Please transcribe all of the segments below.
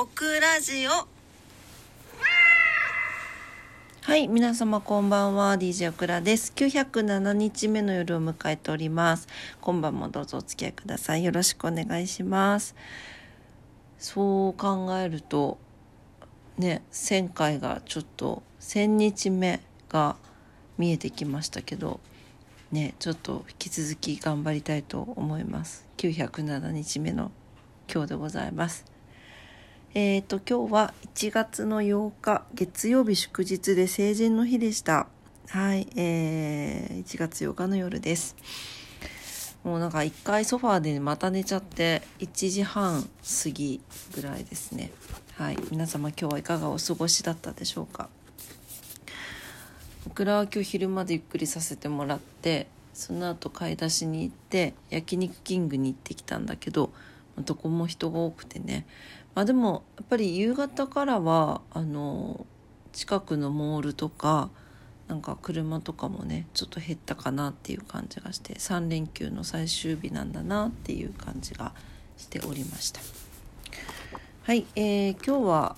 オクラジオ。はい皆様こんばんは。DJ オクラです。907日目の夜を迎えております。今晩もどうぞお付き合いください。よろしくお願いします。そう考えるとね1000回がちょっと1000日目が見えてきましたけどねちょっと引き続き頑張りたいと思います。907日目の今日でございます。えっ、ー、と今日は1月の8日月曜日祝日で成人の日でした。はいえー、1月8日の夜です。もうなんか一回ソファーでまた寝ちゃって1時半過ぎぐらいですね。はい皆様今日はいかがお過ごしだったでしょうか。オクラは今日昼までゆっくりさせてもらってその後買い出しに行って焼肉キングに行ってきたんだけどどこも人が多くてねまあでもやっぱり夕方からはあの近くのモールとかなんか車とかもねちょっと減ったかなっていう感じがして3連休の最終日なんだなっていう感じがしておりました。はい、えー、今日は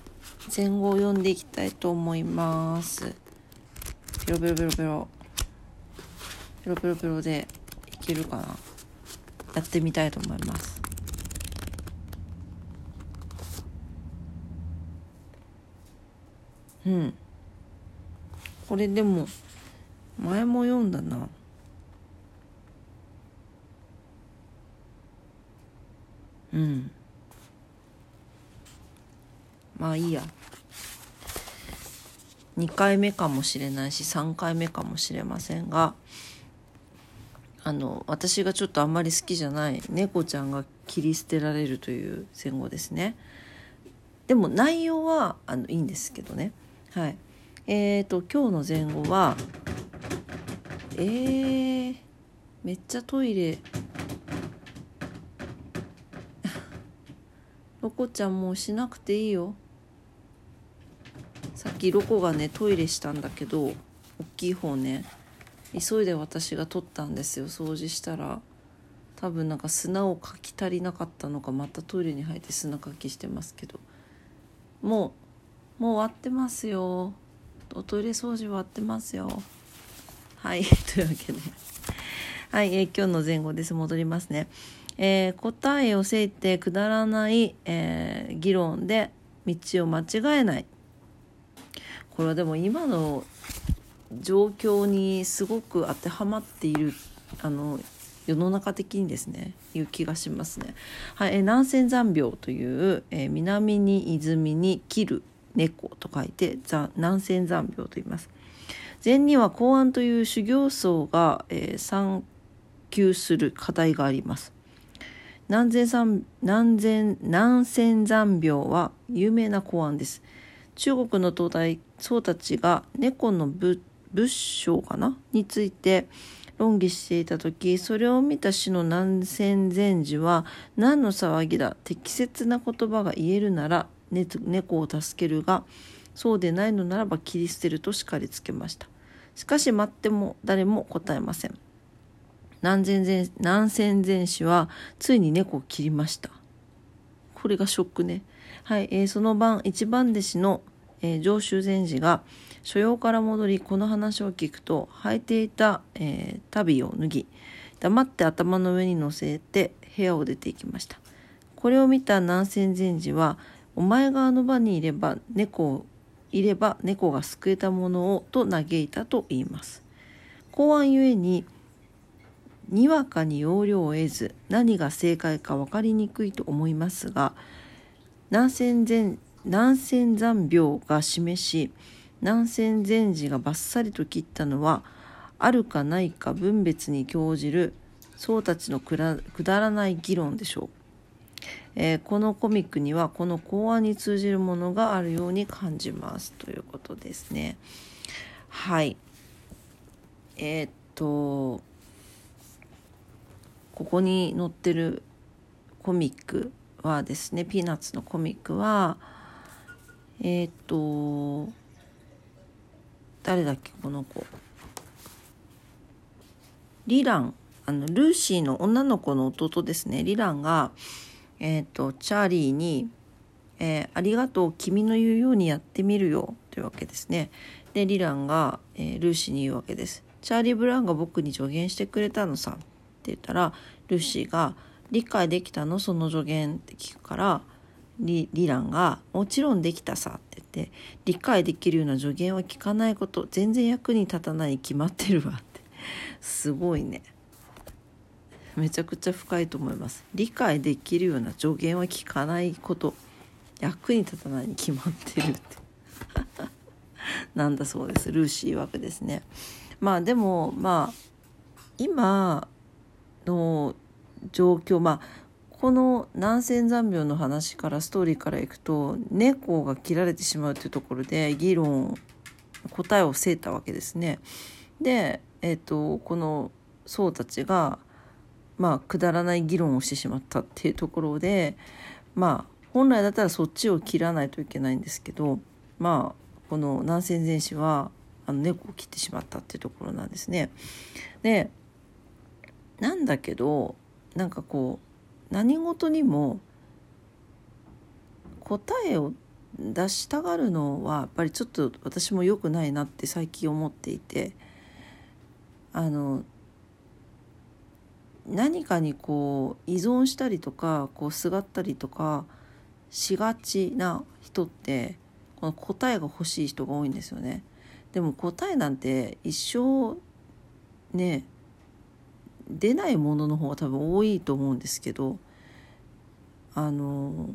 前後を読んでいきたいと思います。ペロペロペロペロ。ペロペロペロでいけるかな。やってみたいと思います。うん。これでも前も読んだな。うん。まあいいや。2回目かもしれないし3回目かもしれませんがあの私がちょっとあんまり好きじゃない猫ちゃんが切り捨てられるという戦後ですね。でも内容はあのいいんですけどね。はい。えーと今日の前後はえー、めっちゃトイレ。ロコちゃんもうしなくていいよ。さっきロコがねトイレしたんだけど大きい方ね。急いで私が取ったんですよ掃除したら。多分なんか砂をかき足りなかったのかまたトイレに入って砂かきしてますけど。もうもう終わってますよ。おトイレ掃除終わってますよ。はい。というわけで。はい、えー、今日の前後です。戻りますね。えー、答えをせいてくだらない、えー、議論で道を間違えない。これはでも今の状況にすごく当てはまっているあの世の中的にですね。いう気がしますね。はい、え南仙山病という、え南に泉に切る。猫と書いて南仙山病と言います。禅には公安という修行僧が、えー、参求する課題があります。南仙山南仙南仙山病は有名な公安です。中国の東大僧たちが猫の仏性かな？について論議していた時それを見た死の南仙禅師は何の騒ぎだ？適切な言葉が言えるなら、猫を助けるがそうでないのならば切り捨てると叱りつけました。しかし待っても誰も答えません。南仙南仙禅師はついに猫を切りました。これがショックね。はい、えー、その晩一番弟子のえー、上州禅師が所用から戻りこの話を聞くと履いていた、えー、足袋を脱ぎ黙って頭の上に乗せて部屋を出ていきました。これを見た南仙禅師は「お前があの場にいれば猫いれば猫が救えたものを」と嘆いたと言います。公安ゆえににわかに要領を得ず何が正解か分かりにくいと思いますが南仙禅南仙山病が示し南仙禅師がバッサリと切ったのはあるかないか分別に興じる僧たちのくだらない議論でしょう、えー、このコミックにはこの公安に通じるものがあるように感じますということですね。はい。えー、っとここに載ってるコミックはですねピーナッツのコミックはえっ、と誰だっけこの子。リラン。あのルーシーの女の子の弟ですね。リランが、えーと、チャーリーに、えー、ありがとう君の言うようにやってみるよ」というわけですね。でリランが、えー、ルーシーに言うわけです。チャーリー・ブラウンが僕に助言してくれたのさって言ったらルーシーが「理解できたの？その助言」って聞くからリリランが「もちろんできたさ」って言って「理解できるような助言は聞かないこと全然役に立たないに決まってるわ」ってすごいねめちゃくちゃ深いと思います。理解できるような助言は聞かないこと。役に立たないに決まってるって。なんだそうです。ルーシー枠ですね。まあでもまあ今の状況まあこの南仙残病の話からストーリーからいくと猫が切られてしまうというところで議論答えをせいたわけですね。で、えーと、この僧たちがまあくだらない議論をしてしまったっていうところでまあ本来だったらそっちを切らないといけないんですけどまあこの南仙禅師はあの猫を切ってしまったっていうところなんですね。でなんだけどなんかこう何事にも答えを出したがるのはやっぱりちょっと私も良くないなって最近思っていてあの何かにこう依存したりとかこうすがったりとかしがちな人ってこの答えが欲しい人が多いんですよね。でも答えなんて一生ね出ないものの方が多分多いと思うんですけどあの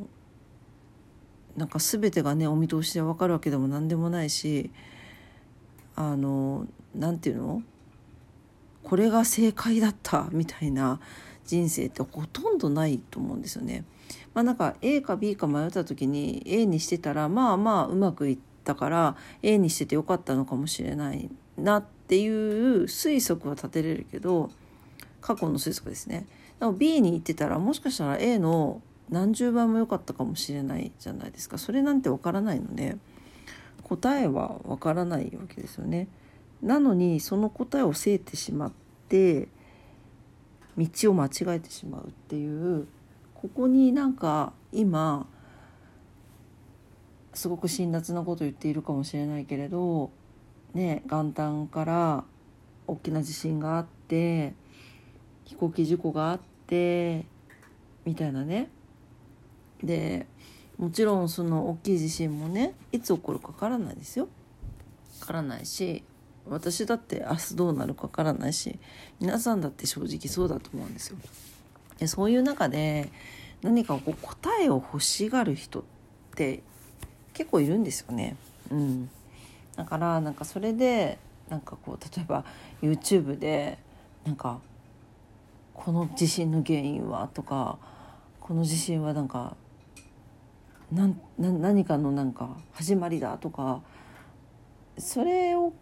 なんか全てがねお見通しで分かるわけでも何でもないしあの何て言うの？これが正解だったみたいな人生ってほとんどないと思うんですよね。まあ、なんか A か B か迷った時に A にしてたらまあまあうまくいったから A にしててよかったのかもしれないなっていう推測は立てれるけど過去の推測ですね。でも B に行ってたらもしかしたら A の何十倍も良かったかもしれないじゃないですかそれなんてわからないので答えはわからないわけですよね。なのにその答えをせいてしまって道を間違えてしまうっていうここになんか今すごく辛辣なこと言っているかもしれないけれどね元旦から大きな地震があって飛行機事故があってみたいなねでもちろんその大きい地震もねいつ起こるかわからないですよ。わからないし私だって明日どうなるかわからないし皆さんだって正直そうだと思うんですよ。でそういう中で何かこう答えを欲しがる人って結構いるんですよね。うん、だからなんかそれでなんかこう例えば YouTube でなんかこの地震の原因はとかこの地震はなんかなな何かのなんか始まりだとかそれを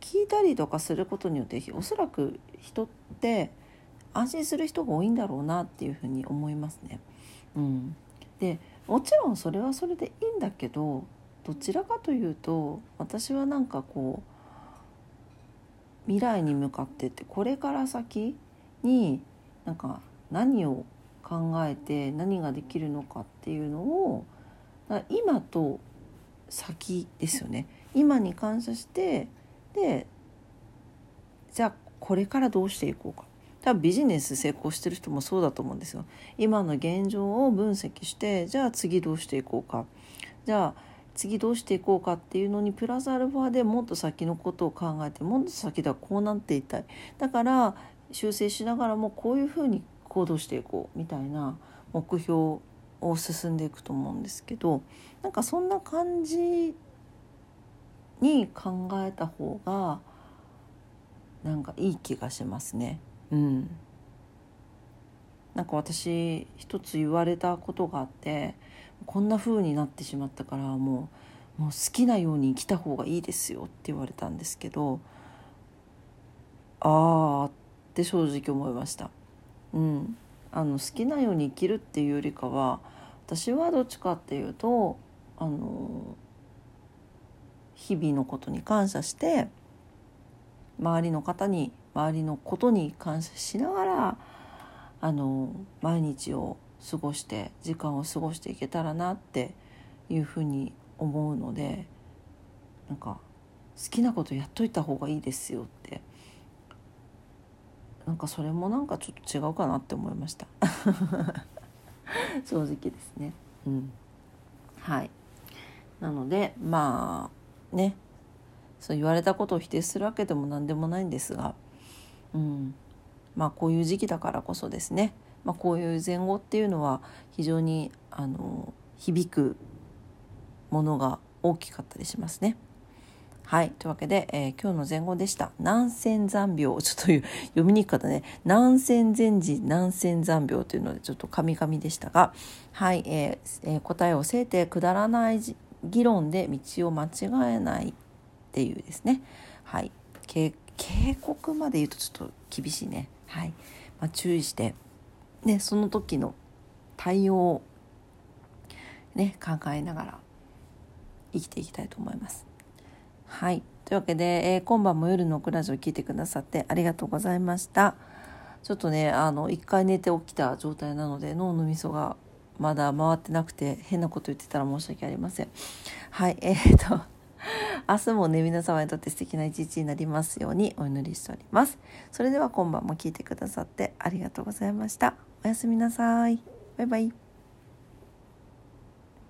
聞いたりとかすることによっておそらく人って安心する人が多いんだろうなっていうふうに思いますね。うん、でもちろんそれはそれでいいんだけどどちらかというと私はなんかこう未来に向かってってこれから先になんか何を考えて何ができるのかっていうのを今と先ですよね今に感謝してでじゃあこれからどうしていこうか。多分ビジネス成功してる人もそうだと思うんですよ。今の現状を分析してじゃあ次どうしていこうか。じゃあ次どうしていこうかっていうのにプラスアルファでもっと先のことを考えてもっと先ではこうなっていたい。だから修正しながらもこういうふうに行動していこうみたいな目標を進んでいくと思うんですけどなんかそんな感じに考えた方がなんかいい気がしますね。うん、なんか私一つ言われたことがあってこんな風になってしまったからもうもう好きなように生きた方がいいですよって言われたんですけどああって正直思いました。うん、あの好きなように生きるっていうよりかは私はどっちかっていうとあの日々のことに感謝して周りの方に周りのことに感謝しながらあの毎日を過ごして時間を過ごしていけたらなっていうふうに思うのでなんか好きなことやっといた方がいいですよって。なんかそれもなんかちょっと違うかなって思いました。正直ですね。うん。はい。なのでまあねそう言われたことを否定するわけでも何でもないんですがうんまあこういう時期だからこそですね、まあ、こういう前後っていうのは非常にあの響くものが大きかったりしますね。はい。というわけで、えー、今日の前後でした。南仙残病。ちょっと読みにくかったね。南仙前時南仙残病というので、ちょっとカミカミでしたが、はい。えーえー、答えをせいてくだらない議論で道を間違えないっていうですね。はい。警告まで言うとちょっと厳しいね。はい。まあ、注意して、ね、その時の対応をね、考えながら生きていきたいと思います。はい。というわけで、えー、今晩も夜のクラジオ聞いてくださってありがとうございました。ちょっとね、あの、一回寝て起きた状態なので、脳のみそがまだ回ってなくて、変なこと言ってたら申し訳ありません。はい。えー、っと、明日もね、皆様にとって素敵な一日になりますようにお祈りしております。それでは今晩も聞いてくださってありがとうございました。おやすみなさい。バイバイ。